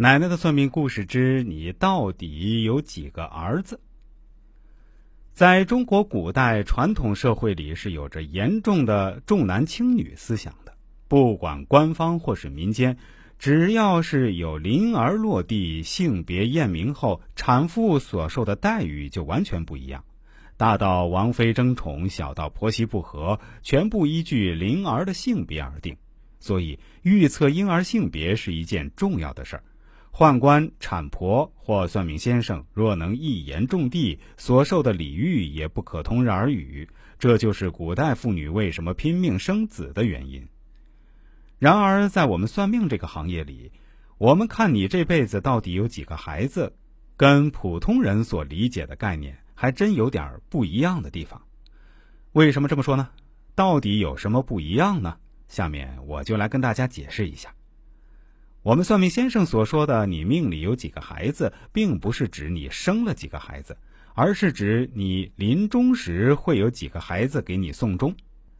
奶奶的算命故事之你到底有几个儿子？在中国古代传统社会里，是有着严重的重男轻女思想的。不管官方或是民间，只要是有临儿落地，性别验明后，产妇所受的待遇就完全不一样。大到王妃争宠，小到婆媳不和，全部依据临儿的性别而定。所以，预测婴儿性别是一件重要的事儿。宦官、产婆或算命先生若能一言中的，所受的礼遇也不可同日而语。这就是古代妇女为什么拼命生子的原因。然而，在我们算命这个行业里，我们看你这辈子到底有几个孩子，跟普通人所理解的概念还真有点不一样的地方。为什么这么说呢？到底有什么不一样呢？下面我就来跟大家解释一下。我们算命先生所说的“你命里有几个孩子”，并不是指你生了几个孩子，而是指你临终时会有几个孩子给你送终。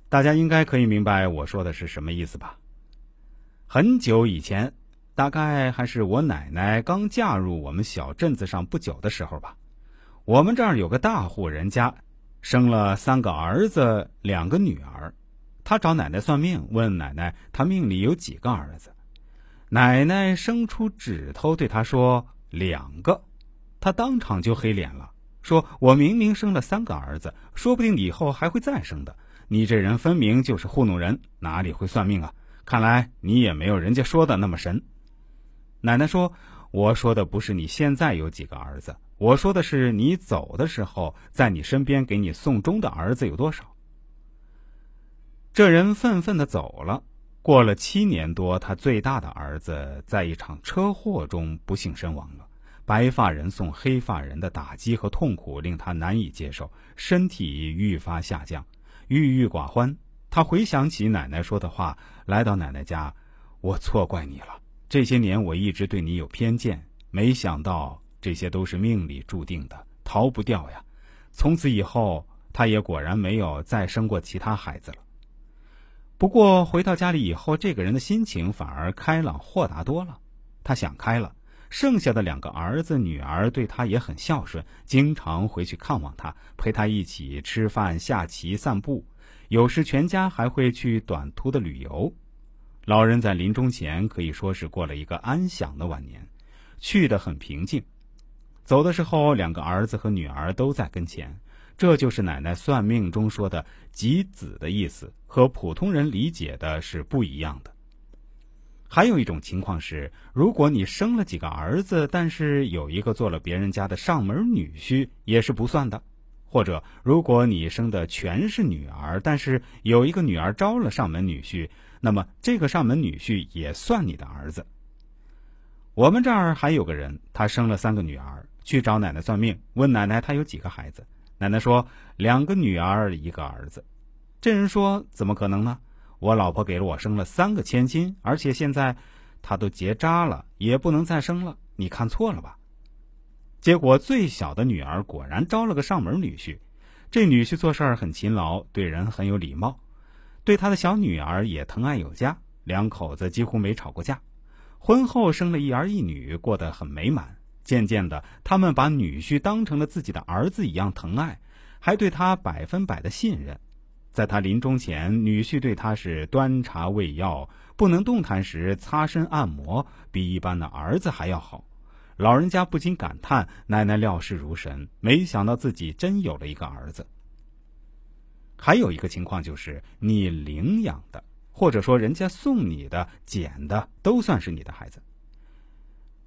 大家应该可以明白我说的是什么意思吧？很久以前，大概还是我奶奶刚嫁入我们小镇子上不久的时候吧。我们这儿有个大户人家，生了三个儿子，两个女儿。他找奶奶算命，问奶奶他命里有几个儿子。奶奶伸出指头对他说：“两个。”他当场就黑脸了，说：“我明明生了三个儿子，说不定以后还会再生的。你这人分明就是糊弄人，哪里会算命啊？”看来你也没有人家说的那么神。奶奶说：“我说的不是你现在有几个儿子，我说的是你走的时候，在你身边给你送终的儿子有多少。”这人愤愤的走了。过了七年多，他最大的儿子在一场车祸中不幸身亡了。白发人送黑发人的打击和痛苦令他难以接受，身体愈发下降，郁郁寡欢。他回想起奶奶说的话，来到奶奶家，我错怪你了。这些年我一直对你有偏见，没想到这些都是命里注定的，逃不掉呀。从此以后，他也果然没有再生过其他孩子了。不过回到家里以后，这个人的心情反而开朗豁达多了。他想开了，剩下的两个儿子女儿对他也很孝顺，经常回去看望他，陪他一起吃饭、下棋、散步。有时全家还会去短途的旅游，老人在临终前可以说是过了一个安详的晚年，去的很平静。走的时候，两个儿子和女儿都在跟前，这就是奶奶算命中说的“吉子”的意思，和普通人理解的是不一样的。还有一种情况是，如果你生了几个儿子，但是有一个做了别人家的上门女婿，也是不算的。或者，如果你生的全是女儿，但是有一个女儿招了上门女婿，那么这个上门女婿也算你的儿子。我们这儿还有个人，他生了三个女儿，去找奶奶算命，问奶奶他有几个孩子。奶奶说两个女儿一个儿子。这人说怎么可能呢？我老婆给了我生了三个千金，而且现在她都结扎了，也不能再生了。你看错了吧？结果最小的女儿果然招了个上门女婿，这女婿做事儿很勤劳，对人很有礼貌，对他的小女儿也疼爱有加，两口子几乎没吵过架。婚后生了一儿一女，过得很美满。渐渐的，他们把女婿当成了自己的儿子一样疼爱，还对他百分百的信任。在他临终前，女婿对他是端茶喂药，不能动弹时擦身按摩，比一般的儿子还要好。老人家不禁感叹：“奶奶料事如神，没想到自己真有了一个儿子。”还有一个情况就是，你领养的，或者说人家送你的、捡的，都算是你的孩子；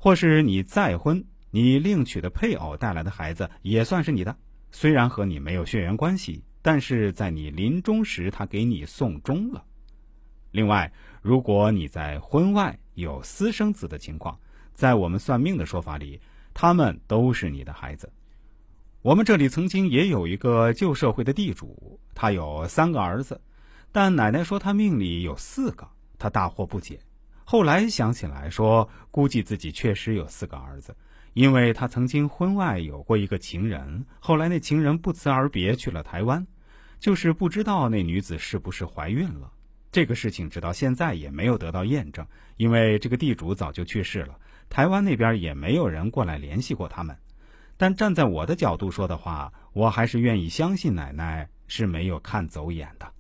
或是你再婚，你另娶的配偶带来的孩子也算是你的，虽然和你没有血缘关系，但是在你临终时他给你送终了。另外，如果你在婚外有私生子的情况，在我们算命的说法里，他们都是你的孩子。我们这里曾经也有一个旧社会的地主，他有三个儿子，但奶奶说他命里有四个，他大惑不解。后来想起来说，估计自己确实有四个儿子，因为他曾经婚外有过一个情人，后来那情人不辞而别去了台湾，就是不知道那女子是不是怀孕了。这个事情直到现在也没有得到验证，因为这个地主早就去世了，台湾那边也没有人过来联系过他们。但站在我的角度说的话，我还是愿意相信奶奶是没有看走眼的。